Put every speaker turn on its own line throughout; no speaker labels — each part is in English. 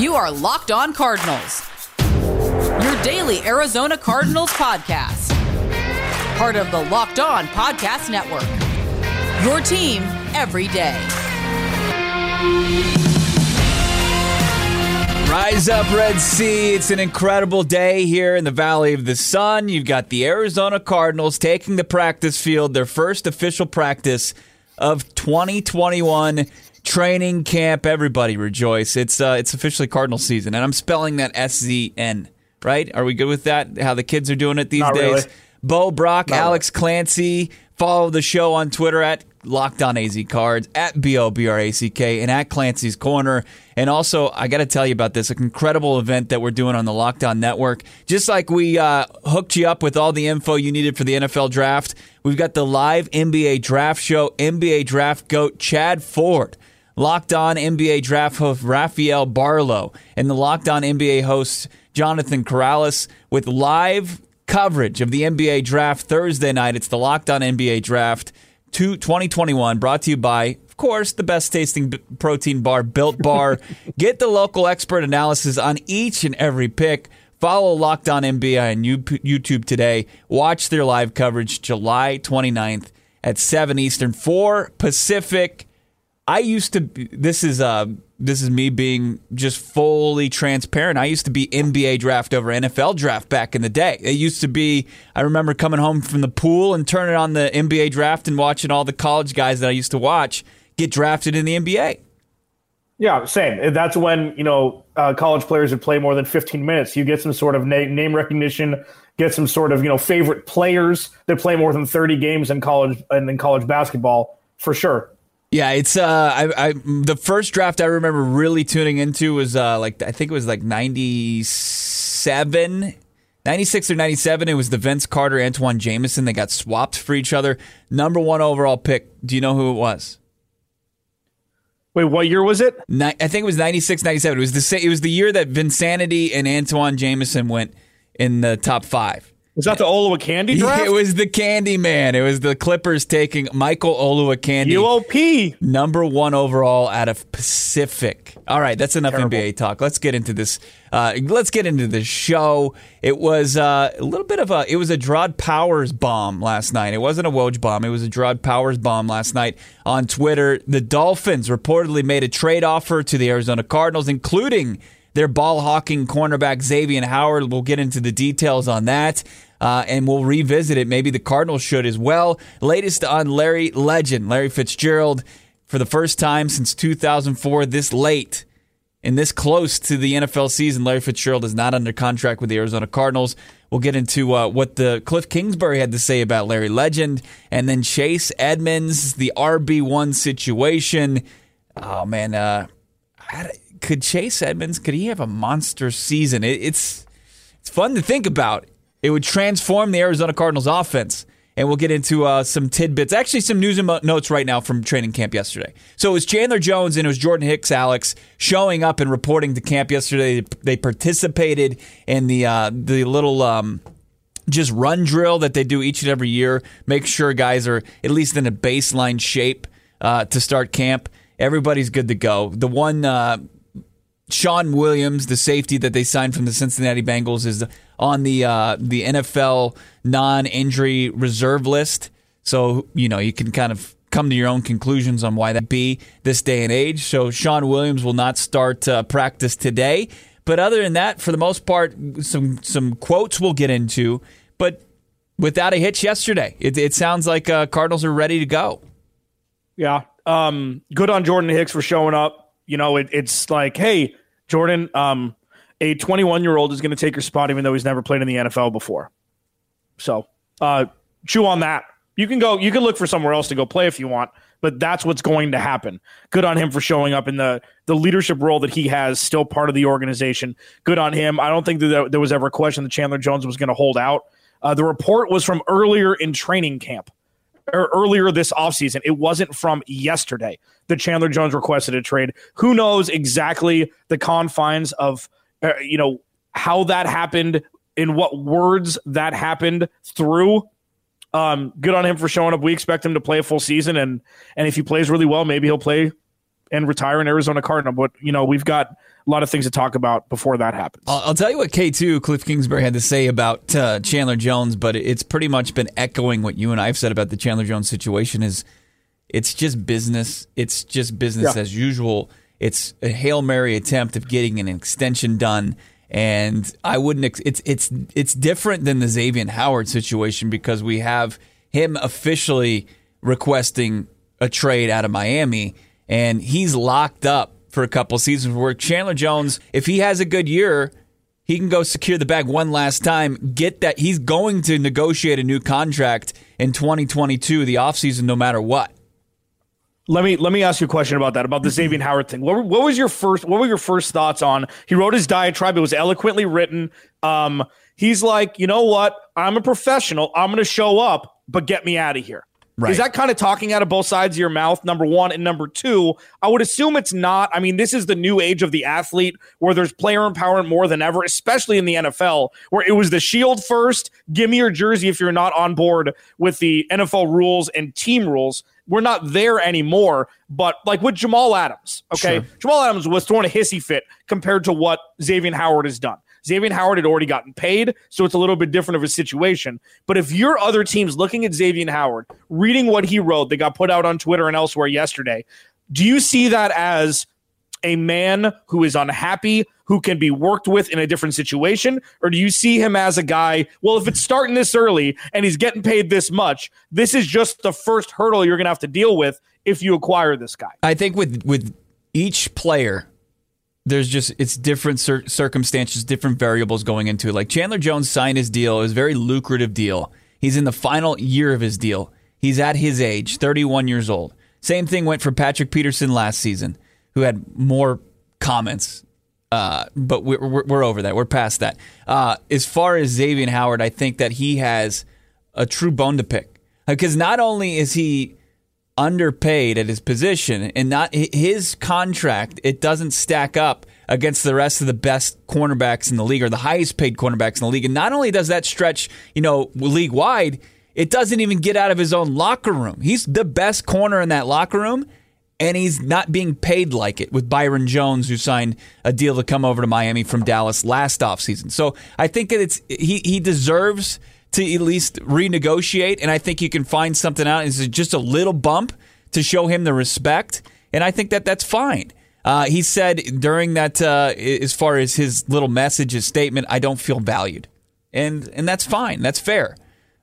You are Locked On Cardinals, your daily Arizona Cardinals podcast. Part of the Locked On Podcast Network. Your team every day.
Rise up, Red Sea. It's an incredible day here in the Valley of the Sun. You've got the Arizona Cardinals taking the practice field, their first official practice of 2021 training camp. Everybody rejoice. It's uh, it's officially Cardinal season, and I'm spelling that S Z N. Right? Are we good with that? How the kids are doing it these
Not
days?
really.
Bo Brack,
Not
Alex Clancy. Follow the show on Twitter at Locked On AZ Cards, at B O B R A C K, and at Clancy's Corner. And also, I got to tell you about this incredible event that we're doing on the Locked On Network. Just like we uh, hooked you up with all the info you needed for the NFL draft, we've got the live NBA draft show, NBA draft goat Chad Ford. Locked On NBA draft host Rafael Barlowe and the Locked On NBA host Jonathan Corrales with live coverage of the NBA draft Thursday night. It's the Locked On NBA draft to 2021 brought to you by of course the best tasting protein bar Built Bar. Get the local expert analysis on each and every pick. Follow Locked On NBA on YouTube today. Watch their live coverage July 29th at 7 Eastern, 4 Pacific. I used to. This is uh, this is me being just fully transparent. I used to be NBA draft over NFL draft back in the day. It used to be. I remember coming home from the pool and turning on the NBA draft and watching all the college guys that I used to watch get drafted in the NBA.
Yeah, same. That's when you know uh, college players would play more than 15 minutes. You get some sort of na- name recognition, get some sort of you know favorite players that play more than 30 games in college and in college basketball for sure.
Yeah, it's uh, I, I the first draft I remember really tuning into was uh, like I think it was like 97, 96 or 97. It was the Vince Carter Antawn Jamison. They got swapped for each other. Number one overall pick. Do you know who it was?
Wait, what year was it?
Ni- I think it was 96, 97. It was the sa- it was the year that Vinsanity and Antawn Jamison went in the top five.
Was that the Olowokandi draft?
It was the Candy Man. It was the Clippers taking Michael Olowokandi.
UOP.
number one overall out of Pacific. All right, that's enough
Terrible.
NBA talk. Let's get into this. Uh, let's get into the show. It was uh, a little bit of a. It was a Jerraud Powers bomb last night. It wasn't a Woj bomb. It was a Jerraud Powers bomb last night on Twitter. The Dolphins reportedly made a trade offer to the Arizona Cardinals, including their ball hawking cornerback Xavier Howard. We'll get into the details on that. Uh, and we'll revisit it. Maybe the Cardinals should as well. Latest on Larry Legend, Larry Fitzgerald, for the first time since 2004, this late and this close to the NFL season, Larry Fitzgerald is not under contract with the Arizona Cardinals. We'll get into uh, what the Cliff Kingsbury had to say about Larry Legend, and then Chase Edmonds, the RB one situation. Oh man, uh, could Chase Edmonds? Could he have a monster season? It, it's it's fun to think about. It would transform the Arizona Cardinals offense. And we'll get into uh, some tidbits. Actually, some news and notes right now from training camp yesterday. So it was Chandler Jones and it was Jordan Hicks, Alex, showing up and reporting to camp yesterday. They participated in the uh, the little um, just run drill that they do each and every year. Make sure guys are at least in a baseline shape uh, to start camp. Everybody's good to go. The one uh, Shawn Williams, the safety that they signed from the Cincinnati Bengals, is on the uh, the NFL non-injury reserve list. So you know you can kind of come to your own conclusions on why that be this day and age. So Shawn Williams will not start uh, practice today, but other than that, for the most part, some some quotes we'll get into. But without a hitch yesterday, it, it sounds like uh, Cardinals are ready to go.
Yeah. Um, good on Jordan Hicks for showing up. You know, it, it's like, hey, Jordan, um, a 21 year old is going to take your spot, even though he's never played in the NFL before. So, uh, chew on that. You can go. You can look for somewhere else to go play if you want, but that's what's going to happen. Good on him for showing up in the the leadership role that he has, still part of the organization. Good on him. I don't think that there- was ever a question that Chandler Jones was going to hold out. Uh, the report was from earlier in training camp or earlier this offseason. It wasn't from yesterday that Chandler Jones requested a trade. Who knows exactly the confines of, uh, you know, how that happened, in what words that happened through. Um, good on him for showing up. We expect him to play a full season, and and if he plays really well, maybe he'll play and retire an Arizona Cardinal. But you know, we've got a lot of things to talk about before that happens.
I'll, tell you what K2 Cliff Kingsbury had to say about uh, Chandler Jones, but it's pretty much been echoing what you and I have said about the Chandler Jones situation. Is it's just business. It's just business yeah. as usual. It's a hail mary attempt of getting an extension done. And I wouldn't. It's it's it's different than the Xavier Howard situation because we have him officially requesting a trade out of Miami, and he's locked up for a couple seasons. Where Chandler Jones, if he has a good year, he can go secure the bag one last time. Get that he's going to negotiate a new contract in 2022, the offseason, no matter what.
Let me let me ask you a question about that about the Xavier Howard thing. What, what was your first what were your first thoughts on? He wrote his diatribe. It was eloquently written. Um, he's like, you know what? I'm a professional. I'm going to show up, but get me out of here. Right. Is that kind of talking out of both sides of your mouth? Number one. And number two, I would assume it's not. I mean, this is the new age of the athlete where there's player empowerment more than ever, especially in the NFL, where it was the shield first. Give me your jersey if you're not on board with the NFL rules and team rules. We're not there anymore. But like with Jamal Adams, okay? Sure. Jamal Adams was throwing a hissy fit compared to what Xavier Howard has done. Xavier Howard had already gotten paid, so it's a little bit different of a situation. But if your other teams looking at Xavier Howard, reading what he wrote that got put out on Twitter and elsewhere yesterday, do you see that as a man who is unhappy, who can be worked with in a different situation? Or do you see him as a guy, well, if it's starting this early and he's getting paid this much, this is just the first hurdle you're going to have to deal with if you acquire this guy?
I think with, with each player, there's just it's different cir- circumstances, different variables going into it. Like Chandler Jones signed his deal; it was a very lucrative deal. He's in the final year of his deal. He's at his age, 31 years old. Same thing went for Patrick Peterson last season, who had more comments. Uh, but we're, we're, we're, over that. We're past that. Uh, as far as Xavier Howard, I think that he has a true bone to pick because not only is he underpaid at his position and not his contract it doesn't stack up against the rest of the best cornerbacks in the league or the highest paid cornerbacks in the league and not only does that stretch you know league wide it doesn't even get out of his own locker room he's the best corner in that locker room and he's not being paid like it with Byron Jones, who signed a deal to come over to Miami from Dallas last offseason. So I think that it's he he deserves to at least renegotiate. And I think you can find something out. It's just a little bump to show him the respect. And I think that that's fine. Uh, he said during that, uh, as far as his little message, his statement, I don't feel valued. And, and that's fine. That's fair.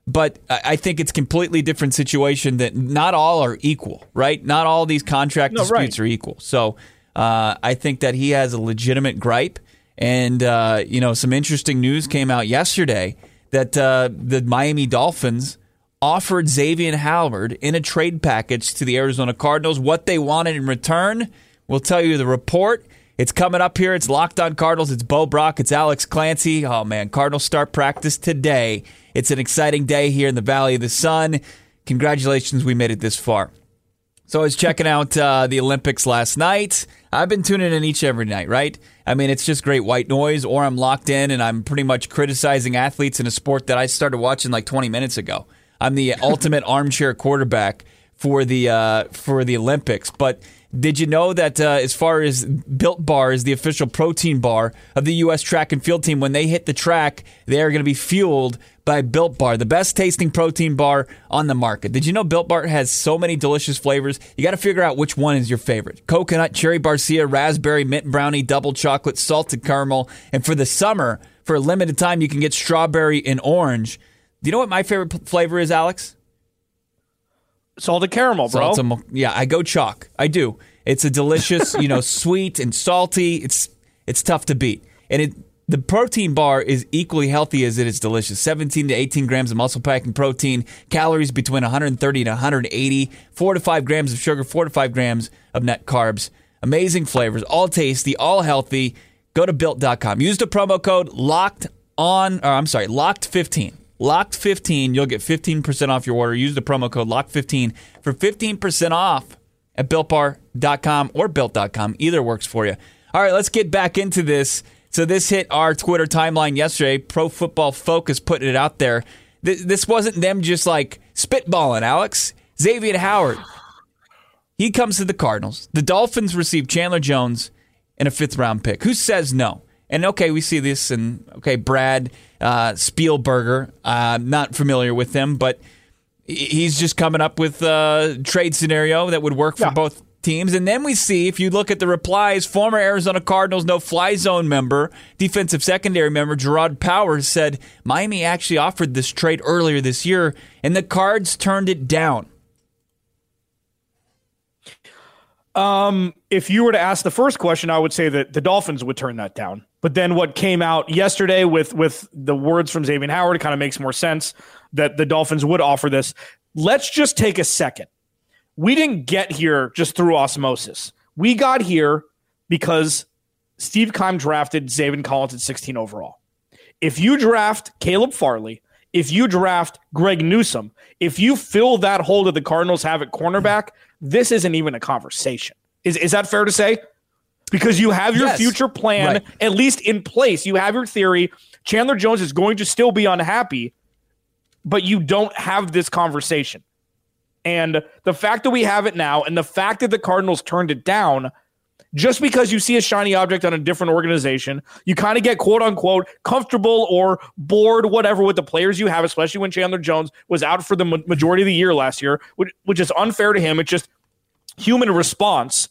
But I think it's completely different situation that not all are equal, right? Not all these contract no, disputes right. are equal. So uh, I think that he has a legitimate gripe. And, uh, you know, some interesting news came out yesterday that uh, the Miami Dolphins offered Xavier Howard in a trade package to the Arizona Cardinals. What they wanted in return, we'll tell you the report. It's coming up here. It's Locked on Cardinals. It's Bo Brack. It's Alex Clancy. Oh, man. Cardinals start practice today. It's an exciting day here in the Valley of the Sun. Congratulations, we made it this far. So I was checking out uh, the Olympics last night. I've been tuning in each every night, right? I mean, it's just great white noise, or I'm locked in and I'm pretty much criticizing athletes in a sport that I started watching like 20 minutes ago. I'm the ultimate armchair quarterback for the uh, for the Olympics, but did you know that uh, as far as Built Bar is the official protein bar of the U.S. track and field team, when they hit the track, they are going to be fueled by Built Bar, the best tasting protein bar on the market. Did you know Built Bar has so many delicious flavors? You got to figure out which one is your favorite coconut, cherry barcia, raspberry, mint brownie, double chocolate, salted caramel. And for the summer, for a limited time, you can get strawberry and orange. Do you know what my favorite flavor is, Alex?
Salted caramel, bro.
Salted, yeah, I go chalk. I do. It's a delicious, you know, sweet and salty. It's it's tough to beat, and it the protein bar is equally healthy as it is delicious. 17 to 18 grams of muscle packing protein, calories between 130 to 180, four to five grams of sugar, four to five grams of net carbs. Amazing flavors, all tasty, all healthy. Go to built.com. Use the promo code locked on, or I'm sorry, locked 15 Locked15, you'll get 15% off your order. Use the promo code LOCKED15 for 15% off at builtbar.com or built.com. Either works for you. All right, let's get back into this. So this hit our Twitter timeline yesterday. Pro Football Focus putting it out there. This wasn't them just like spitballing, Alex. Xavier Howard. he comes to the Cardinals. The Dolphins receive Chandler Jones and a fifth round pick. Who says no? And okay, we see this, and okay, Brad uh, Spielberger. Uh, not familiar with him, but he's just coming up with a trade scenario that would work for yeah. both teams. And then we see, if you look at the replies, former Arizona Cardinals no fly zone member, defensive secondary member Jerraud Powers said Miami actually offered this trade earlier this year, and the Cards turned it down.
Um, if you were to ask the first question, I would say that the Dolphins would turn that down. But then what came out yesterday with with the words from Xavier Howard kind of makes more sense that the Dolphins would offer this. Let's just take a second. We didn't get here just through osmosis. We got here because Steve Keim drafted Zaven Collins at 16 overall. If you draft Caleb Farley, if you draft Greg Newsome, if you fill that hole that the Cardinals have at cornerback, this isn't even a conversation. Is, is that fair to say? Because you have your yes. future plan right. at least in place. You have your theory. Chandler Jones is going to still be unhappy, but you don't have this conversation. And the fact that we have it now and the fact that the Cardinals turned it down – just because you see a shiny object on a different organization, you kind of get quote unquote comfortable or bored, whatever, with the players you have, especially when Chandler Jones was out for the majority of the year last year, which, which is unfair to him. It's just human response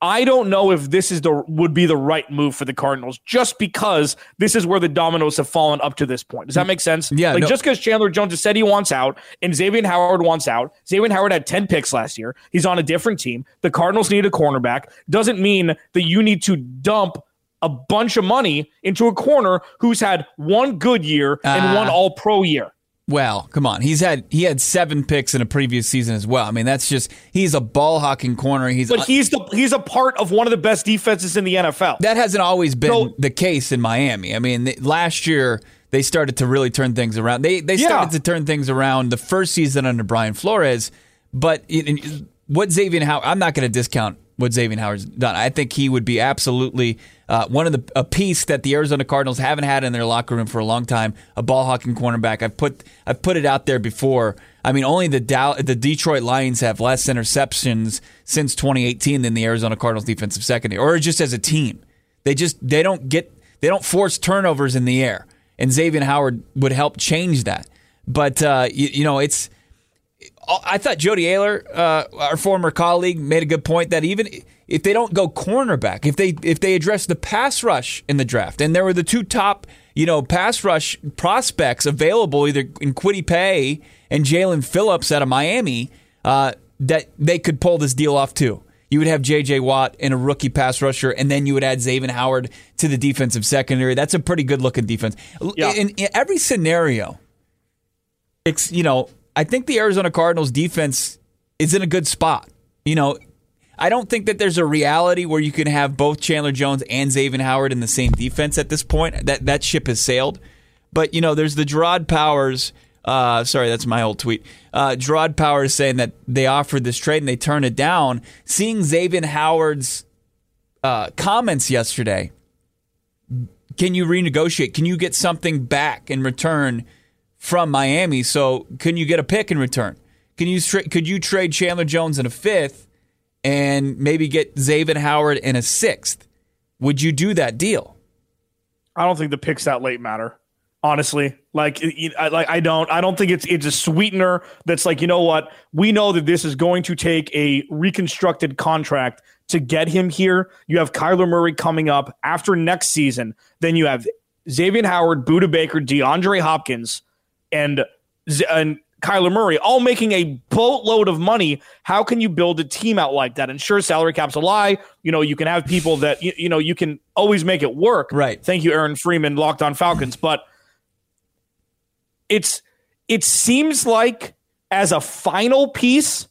I don't know if this is the would be the right move for the Cardinals, just because this is where the dominoes have fallen up to this point. Does that make sense?
Yeah.
Like
no.
just because Chandler Jones has said he wants out and Xavier Howard wants out. Xavier Howard had ten picks last year. He's on a different team. The Cardinals need a cornerback. Doesn't mean that you need to dump a bunch of money into a corner who's had one good year and uh, one All Pro year.
Well, come on. He's had he had seven picks in a previous season as well. I mean, that's just he's a ball hawking corner. He's
but he's the he's a part of one of the best defenses in the NFL.
That hasn't always been so, the case in Miami. I mean, last year they started to really turn things around. They they started yeah. to turn things around the first season under Brian Flores. But what Xavier Howard, I'm not going to discount what Xavier Howard's done. I think he would be absolutely uh, one of the a piece that the Arizona Cardinals haven't had in their locker room for a long time. A ball hawking cornerback. I've put I've put it out there before. I mean, only the Dow, the Detroit Lions have less interceptions since 2018 than the Arizona Cardinals defensive secondary, or just as a team. They just they don't get they don't force turnovers in the air, and Xavier Howard would help change that. But uh, you, you know, it's I thought Jody Ayler, uh, our former colleague, made a good point that even if they don't go cornerback, if they if they address the pass rush in the draft, and there were the two top you know pass rush prospects available, either in Kwity Paye and Jaelan Phillips out of Miami, uh, that they could pull this deal off too. You would have J.J. Watt and a rookie pass rusher, and then you would add Xavier Howard to the defensive secondary. That's a pretty good looking defense. Yeah. In, in every scenario, it's you know I think the Arizona Cardinals defense is in a good spot. You know, I don't think that there's a reality where you can have both Chandler Jones and Xavier Howard in the same defense at this point. That that ship has sailed. But you know, there's the Jerraud Powers. Uh, sorry, that's my old tweet. Uh, Jerraud Powers saying that they offered this trade and they turned it down. Seeing Xavier Howard's uh, comments yesterday, can you renegotiate? Can you get something back in return from Miami. So can you get a pick in return? Can you tra- could you trade Chandler Jones in a fifth and maybe get Xavier Howard in a sixth? Would you do that deal?
I don't think the picks that late matter. Honestly, like, like I don't, I don't think it's it's a sweetener that's like, you know what? We know that this is going to take a reconstructed contract to get him here. You have Kyler Murray coming up after next season. Then you have Xavier Howard, Budda Baker, DeAndre Hopkins and and Kyler Murray, all making a boatload of money. How can you build a team out like that? And sure, salary cap's a lie. You know, you can have people that you, you know you can always make it work.
Right.
Thank you, Aaron Freeman, Locked On Falcons. But it's it seems like as a final piece,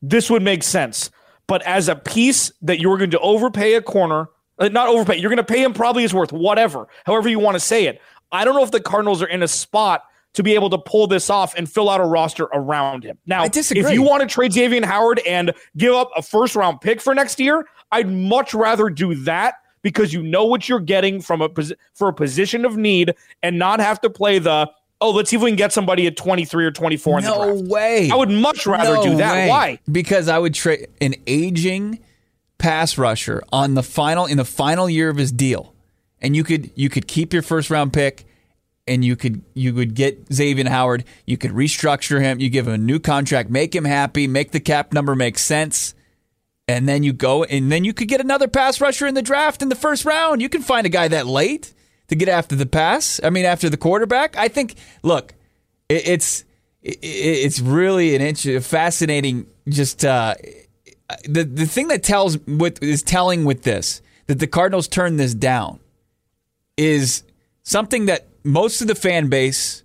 this would make sense. But as a piece that you're going to overpay a corner, uh, not overpay, you're going to pay him probably is worth whatever, however you want to say it. I don't know if the Cardinals are in a spot to be able to pull this off and fill out a roster around him. Now, if you want to trade Xavier Howard and give up a first round pick for next year, I'd much rather do that because you know what you're getting from a for a position of need and not have to play the oh, let's see if we can get somebody at 23 or 24 in the
No way.
I would much rather
No
do that.
way.
Why?
Because I would trade an aging pass rusher on the final in the final year of his deal, and you could you could keep your first round pick, and you could you would get Xavier Howard. You could restructure him. You give him a new contract, make him happy, make the cap number make sense. And then you go, and then you could get another pass rusher in the draft in the first round. You can find a guy that late to get after the pass. I mean, after the quarterback. I think. Look, it, it's it, it's really an inch, fascinating. Just uh, the the thing that tells with is telling with this that the Cardinals turned this down is something that most of the fan base,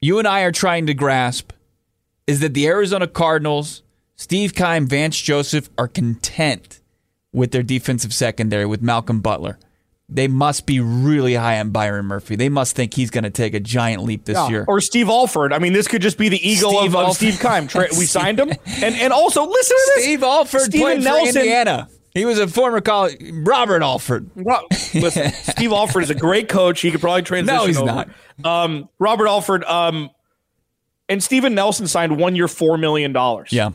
you and I are trying to grasp, is that the Arizona Cardinals, Steve Keim, Vance Joseph are content with their defensive secondary with Malcolm Butler. They must be really high on Byron Murphy. They must think he's going to take a giant leap this
Yeah.
year.
Or Steve Alford. I mean, this could just be the ego
Steve
of, of Steve. Tra- we signed him, and and also listen to this.
Steve Alford
Steven
played
Nelson-
for Indiana. He was a former college Robert Alford.
Listen, Steve Alford is a great coach. He could probably transition.
No, he's
over.
not.
Um, Robert Alford, um, and Steven Nelson signed one year, four million dollars.
Yeah.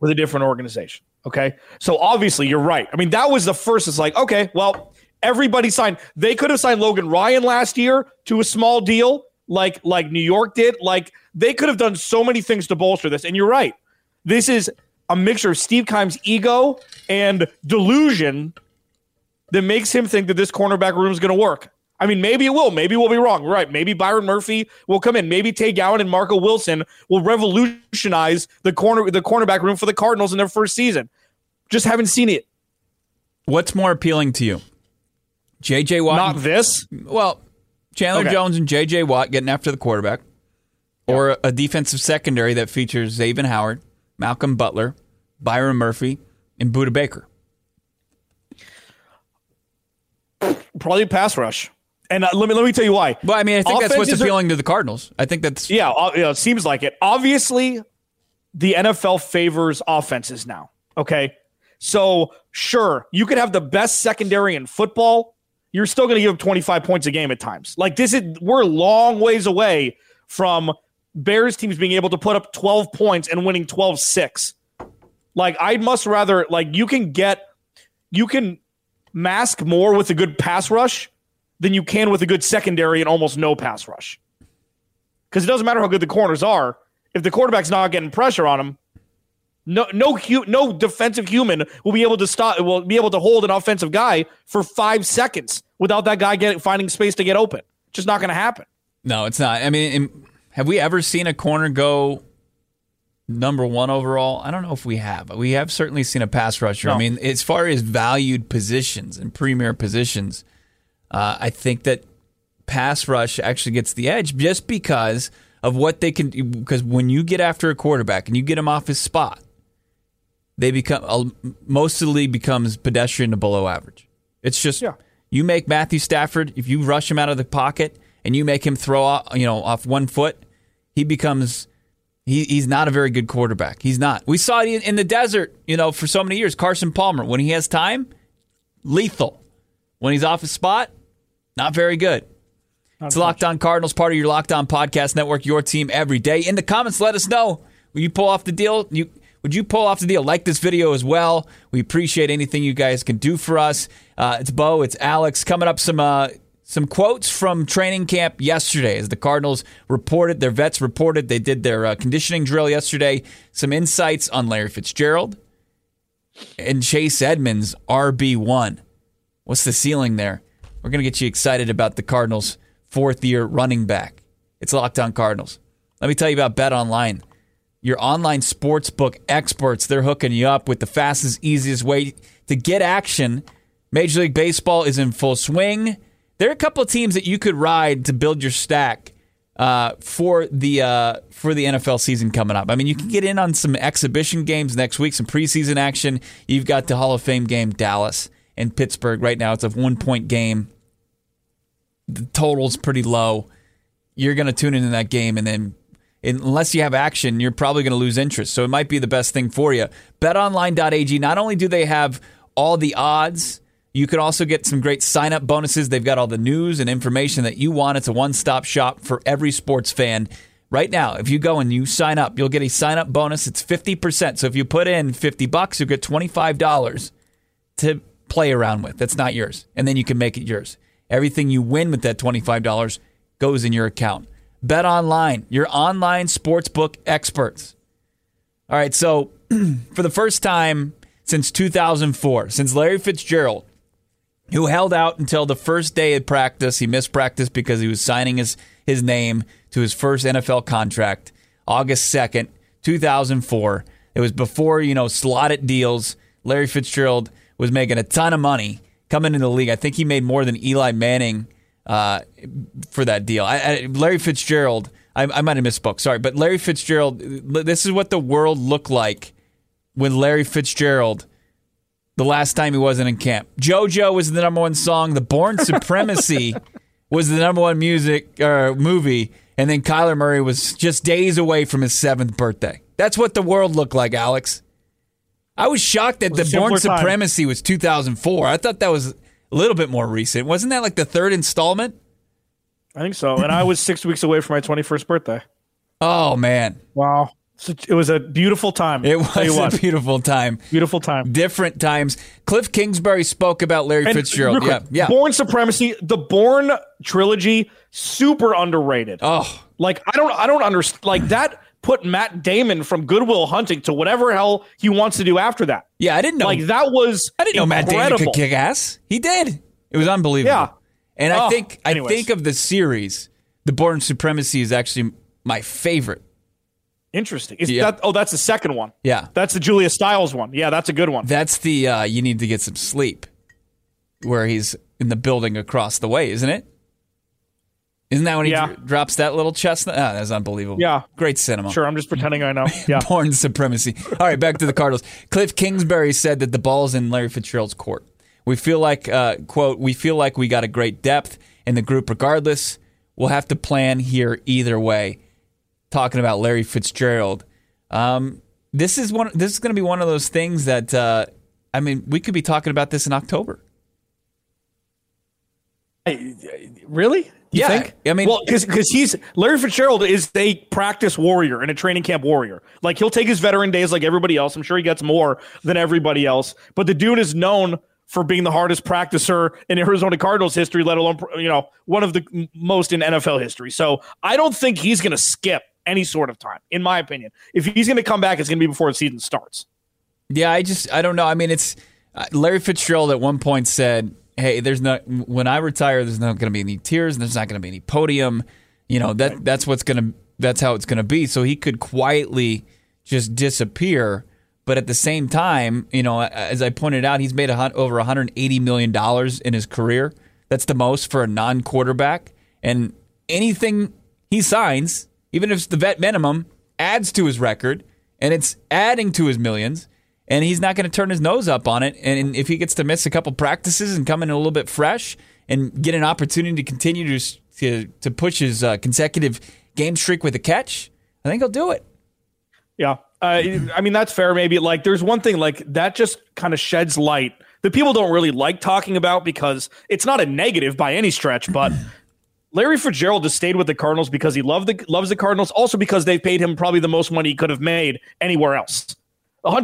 with a different organization. Okay. So obviously you're right. I mean, that was the first. It's like, okay, well, everybody signed. They could have signed Logan Ryan last year to a small deal, like like New York did. Like they could have done so many things to bolster this. And you're right. This is a mixture of Steve Keim's ego and delusion that makes him think that this cornerback room is going to work. I mean, maybe it will. Maybe we'll be wrong. Right. Maybe Byron Murphy will come in. Maybe Tay Gowan and Marco Wilson will revolutionize the corner the cornerback room for the Cardinals in their first season. Just haven't seen it.
What's more appealing to you? JJ Watt.
Not this.
well, Chandler
Okay.
Jones and JJ Watt getting after the quarterback, or a defensive secondary that features Xavier Howard, Malcolm Butler, Byron Murphy, and Budda Baker.
Probably pass rush. And uh, let me let me tell you why.
Well, I mean, I think that's what's
Offenses are-
appealing to the Cardinals. I think that's
Yeah, uh, yeah, it seems like it. Obviously, the NFL favors offenses now. Okay. So, sure, you could have the best secondary in football. You're still going to give up 25 points a game at times. Like, this is, we're a long ways away from Bears teams being able to put up 12 points and winning 12 6. Like, I'd much rather, like, you can get, you can mask more with a good pass rush than you can with a good secondary and almost no pass rush because it doesn't matter how good the corners are. If the quarterback's not getting pressure on him, no no no defensive human will be able to stop will be able to hold an offensive guy for five seconds without that guy getting finding space to get open. Just not going to happen.
no, it's not. I mean, have we ever seen a corner go number one overall? I don't know if we have. We have certainly seen a pass rusher. I mean, as far as valued positions and premier positions, uh, I think that pass rush actually gets the edge just because of what they can. Because when you get after a quarterback and you get him off his spot, they become uh, most of the league becomes pedestrian to below average. It's just
Yeah.
you make Matthew Stafford if you rush him out of the pocket and you make him throw off, you know off one foot, he becomes he, he's not a very good quarterback. He's not. We saw it in, the desert, you know, for so many years. Carson Palmer, when he has time, lethal. When he's off his spot, not very good. it's Locked On Cardinals, part of your Locked On Podcast Network, your team every day. In the comments, let us know. Will you pull off the deal? You would you pull off the deal? Like this video as well. We appreciate anything you guys can do for us. Uh, it's Bo, it's Alex. Coming up, some uh, some quotes from training camp yesterday as the Cardinals reported, their vets reported they did their uh, conditioning drill yesterday. Some insights on Larry Fitzgerald and Chase Edmonds, RB1. What's the ceiling there? We're going to get you excited about the Cardinals' fourth year running back. It's Locked On Cardinals. Let me tell you about Bet Online. Your online sportsbook experts, they're hooking you up with the fastest, easiest way to get action. Major League Baseball is in full swing. There are a couple of teams that you could ride to build your stack uh, for the uh, for the NFL season coming up. I mean, you can get in on some exhibition games next week, some preseason action. You've got the Hall of Fame game, Dallas and Pittsburgh. Right now, it's a one point game. The total's pretty low. You're going to tune into that game, and then unless you have action, you're probably going to lose interest. So it might be the best thing for you. BetOnline.ag. Not only do they have all the odds You can also get some great sign up bonuses. They've got all the news and information that you want. It's a one stop shop for every sports fan. Right now, if you go and you sign up, you'll get a sign up bonus. It's 50%. So if you put in 50 bucks, you'll get $25 to play around with. That's not yours. And then you can make it yours. Everything you win with that $25 goes in your account. Bet online, your online sportsbook experts. All right, so for the first time since 2004, since Larry Fitzgerald, who held out until the first day of practice, he missed practice because he was signing his, his name to his first NFL contract, August 2nd, 2004. It was before, you know, slotted deals. Larry Fitzgerald was making a ton of money coming into the league. I think he made more than Eli Manning uh, for that deal. I, I, Larry Fitzgerald, I, I might have misspoke, sorry, but Larry Fitzgerald, this is what the world looked like when Larry Fitzgerald, the last time he wasn't in camp. JoJo was the number one song. The Bourne Supremacy was the number one music or uh, movie, and then Kyler Murray was just days away from his seventh birthday. That's what the world looked like, Alex. I was shocked that the Bourne Supremacy was 2004. I thought that was a little bit more recent. Wasn't that like the third installment?
I think so. And I was six weeks away from my 21st birthday.
Oh, man.
Wow. It was a beautiful time.
It was a beautiful time.
Beautiful time.
Different times. Cliff Kingsbury spoke about Larry and Fitzgerald.
Quick, yeah, yeah. Bourne Supremacy, the Bourne trilogy, super underrated.
Oh,
like I don't, I don't understand. Like that put Matt Damon from Good Will Hunting to whatever hell he wants to do after that.
Yeah, I didn't know.
Like that was
I didn't incredible. know Matt Damon could kick ass. He did. It was unbelievable.
Yeah.
And I oh, think anyways. I think of the series, The Bourne Supremacy is actually my favorite.
Interesting. Is yeah. that oh that's the second one.
Yeah.
That's the Julia Stiles one. Yeah, that's a good one.
That's the uh, you need to get some sleep where he's in the building across the way, isn't it? Isn't that when he yeah. drops that little chestnut? Oh, that's unbelievable.
Yeah.
Great cinema.
Sure, I'm just pretending I know. Yeah.
Bourne supremacy. All right, back to the Cardinals. Cliff Kingsbury said that the ball's in Larry Fitzgerald's court. We feel like, uh, quote, we feel like we got a great depth in the group regardless. We'll have to plan here either way. Talking about Larry Fitzgerald. Um, this is one. This is going to be one of those things that uh, I mean, we could be talking about this in October.
Really? You
yeah,
think?
I mean,
well, because he's Larry Fitzgerald is a practice warrior and a training camp warrior. Like he'll take his veteran days like everybody else. I'm sure he gets more than everybody else. But the dude is known for being the hardest practicer in Arizona Cardinals history, let alone you know one of the most in NFL history. So I don't think he's going to skip any sort of time, in my opinion. If he's going to come back, it's going to be before the season starts.
Yeah, I just I don't know. I mean, it's uh, Larry Fitzgerald at one point said hey, there's not when I retire, there's not going to be any tears, and there's not going to be any podium. You know that that's what's going to that's how it's going to be. So he could quietly just disappear. But at the same time, you know, as I pointed out, he's made a, over 180 million dollars in his career. That's the most for a non-quarterback. And anything he signs, even if it's the vet minimum, adds to his record, and it's adding to his millions and he's not going to turn his nose up on it. And if he gets to miss a couple practices and come in a little bit fresh and get an opportunity to continue to to, to push his uh, consecutive game streak with a catch, I think he'll do it.
Yeah, uh, I mean that's fair. Maybe like there's one thing like that just kind of sheds light that people don't really like talking about because it's not a negative by any stretch, but. Larry Fitzgerald just stayed with the Cardinals because he loved the loves the Cardinals, also because they've paid him probably the most money he could have made anywhere else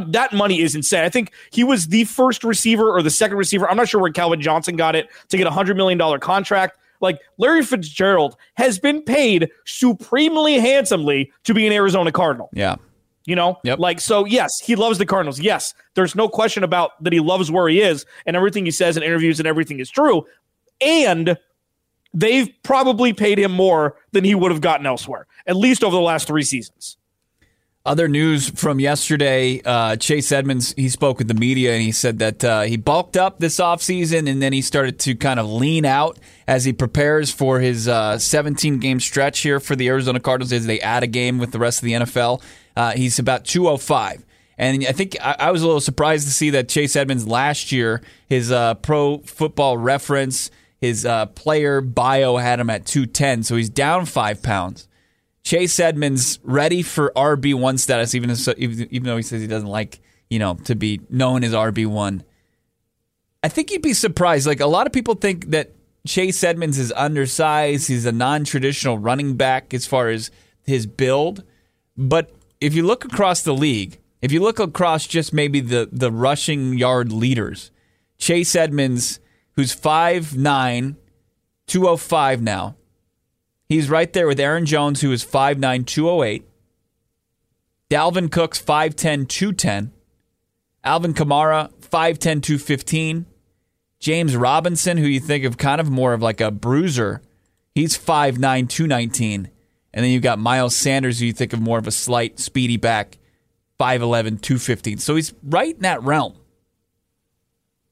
that money is insane. I think he was the first receiver or the second receiver. I'm not sure where Calvin Johnson got it to get a $100 million contract. Like Larry Fitzgerald has been paid supremely handsomely to be an Arizona Cardinal.
Yeah.
You know,
yep.
like, so yes, he loves the Cardinals. Yes, there's no question about that he loves where he is and everything he says in interviews and everything is true. And they've probably paid him more than he would have gotten elsewhere, at least over the last three seasons.
Other news from yesterday uh, Chase Edmonds, he spoke with the media and he said that uh, he bulked up this offseason and then he started to kind of lean out as he prepares for his 17 uh, game stretch here for the Arizona Cardinals as they add a game with the rest of the NFL. Uh, he's about 205. And I think I, I, was a little surprised to see that Chase Edmonds last year, his uh, pro football reference, his uh, player bio had him at 210. So he's down five pounds. Chase Edmonds ready for RB one status, even even though he says he doesn't like you know to be known as RB one. I think you'd be surprised. Like a lot of people think that Chase Edmonds is undersized. He's a non-traditional running back as far as his build. But if you look across the league, if you look across just maybe the the rushing yard leaders, Chase Edmonds, who's 5'9", 205 now. He's right there with Aaron Jones, who is 5'9", 208. Dalvin Cook's 5'10", 210. Alvin Kamara, 5'10", 215. James Robinson, who you think of kind of more of like a bruiser, he's 5'9", 219. And then you've got Miles Sanders, who you think of more of a slight, speedy back, 5'11", 215. So he's right in that realm.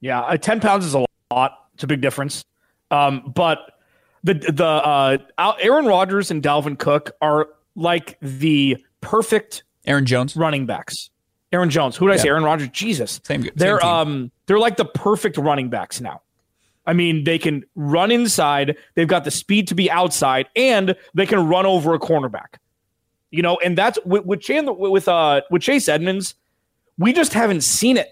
Yeah, uh, 10 pounds is a lot. It's a big difference. Um, but the the uh, Aaron Rodgers and Dalvin Cook are like the perfect
Aaron Jones
running backs. Aaron Jones. Who did I yeah. say? Aaron Rodgers. Jesus.
Same. same
they're
team.
um they're like the perfect running backs now. I mean, they can run inside. They've got the speed to be outside, and they can run over a cornerback. You know, and that's with with, Chandler, with uh with Chase Edmonds. We just haven't seen it.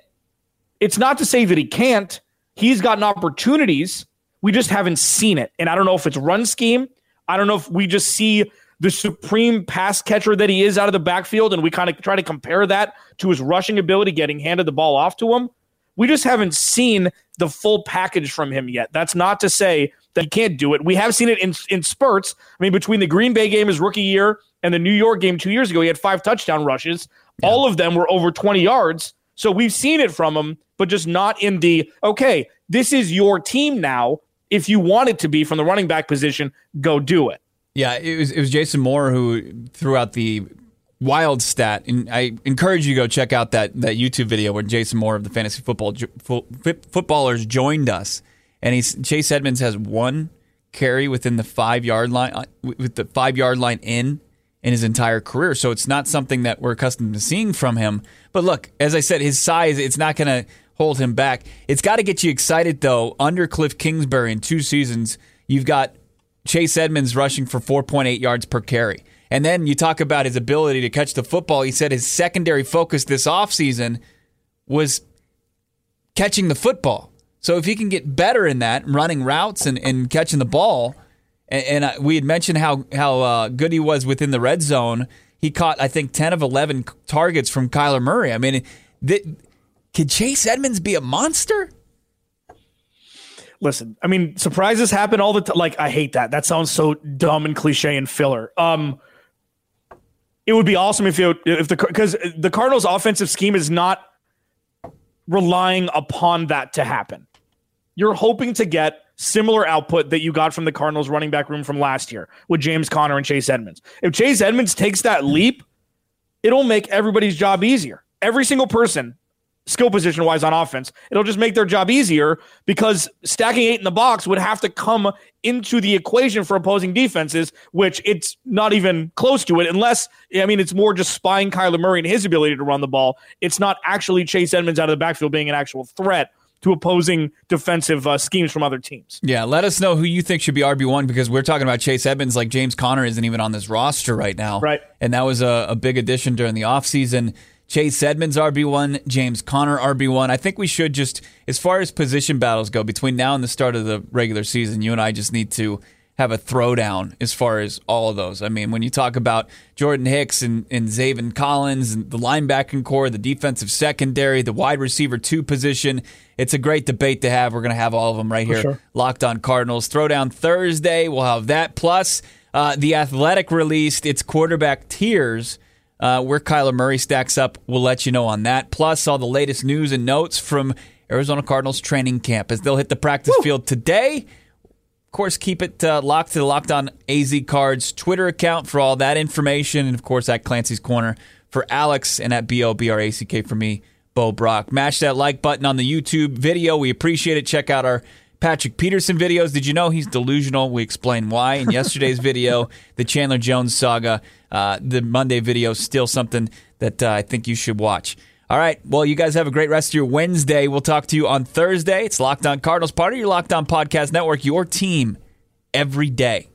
It's not to say that he can't. He's gotten opportunities. We just haven't seen it. And I don't know if it's run scheme. I don't know if we just see the supreme pass catcher that he is out of the backfield and we kind of try to compare that to his rushing ability, getting handed the ball off to him. We just haven't seen the full package from him yet. That's not to say that he can't do it. We have seen it in, in spurts. I mean, between the Green Bay game his rookie year and the New York game two years ago, he had five touchdown rushes. Yeah. All of them were over 20 yards. So we've seen it from him, but just not in the, okay, this is your team now. If you want it to be from the running back position, go do it.
Yeah, it was it was Jason Moore who threw out the wild stat, and I encourage you to go check out that that YouTube video where Jason Moore of the Fantasy Football Footballers joined us, and he's Chase Edmonds has one carry within the five yard line uh, with the five yard line in in his entire career. So it's not something that we're accustomed to seeing from him. But look, as I said, his size it's not going to hold him back. It's got to get you excited, though. Under Cliff Kingsbury in two seasons, you've got Chase Edmonds rushing for 4.8 yards per carry. And then you talk about his ability to catch the football. He said his secondary focus this offseason was catching the football. So if he can get better in that, running routes and, and catching the ball, and, and we had mentioned how how uh, good he was within the red zone. He caught, I think, ten of eleven targets from Kyler Murray. I mean, th- could Chase Edmonds be a monster?
Listen, I mean, surprises happen all the time. Like, I hate that. That sounds so dumb and cliche and filler. Um, it would be awesome if you if the because the Cardinals' offensive scheme is not relying upon that to happen. You're hoping to get similar output that you got from the Cardinals running back room from last year with James Conner and Chase Edmonds. If Chase Edmonds takes that leap, it'll make everybody's job easier. Every single person skill position wise on offense. It'll just make their job easier because stacking eight in the box would have to come into the equation for opposing defenses, which it's not even close to it, unless, I mean, it's more just spying Kyler Murray and his ability to run the ball. It's not actually Chase Edmonds out of the backfield being an actual threat to opposing defensive uh, schemes from other teams.
Yeah, let us know who you think should be RB1 because we're talking about Chase Edmonds like James Conner isn't even on this roster right now.
Right.
And that was a, a big addition during the offseason. Chase Edmonds RB1, James Conner RB1. I think we should just, as far as position battles go, between now and the start of the regular season, you and I just need to have a throwdown as far as all of those. I mean, when you talk about Jordan Hicks and, and Zaven Collins and the linebacking core, the defensive secondary, the wide receiver two position, it's a great debate to have. We're going to have all of them right here. Sure. Locked on Cardinals. Throwdown Thursday. We'll have that. Plus, uh, the Athletic released its quarterback tiers uh, where Kyler Murray stacks up, we'll let you know on that. Plus, all the latest news and notes from Arizona Cardinals training camp as they'll hit the practice Woo! field today. Of course, keep it uh, locked to the Locked On AZ Cards Twitter account for all that information. And of course, at Clancy's Corner for Alex and at B-O-B-R-A-C-K for me, Bo Brack. Mash that like button on the YouTube video. We appreciate it. Check out our Patrick Peterson videos. Did you know he's delusional? We explain why in yesterday's video. The Chandler Jones saga, uh, the Monday video, is still something that uh, I think you should watch. All right. Well, you guys have a great rest of your Wednesday. We'll talk to you on Thursday. It's Locked On Cardinals, part of your Locked On Podcast Network, your team every day.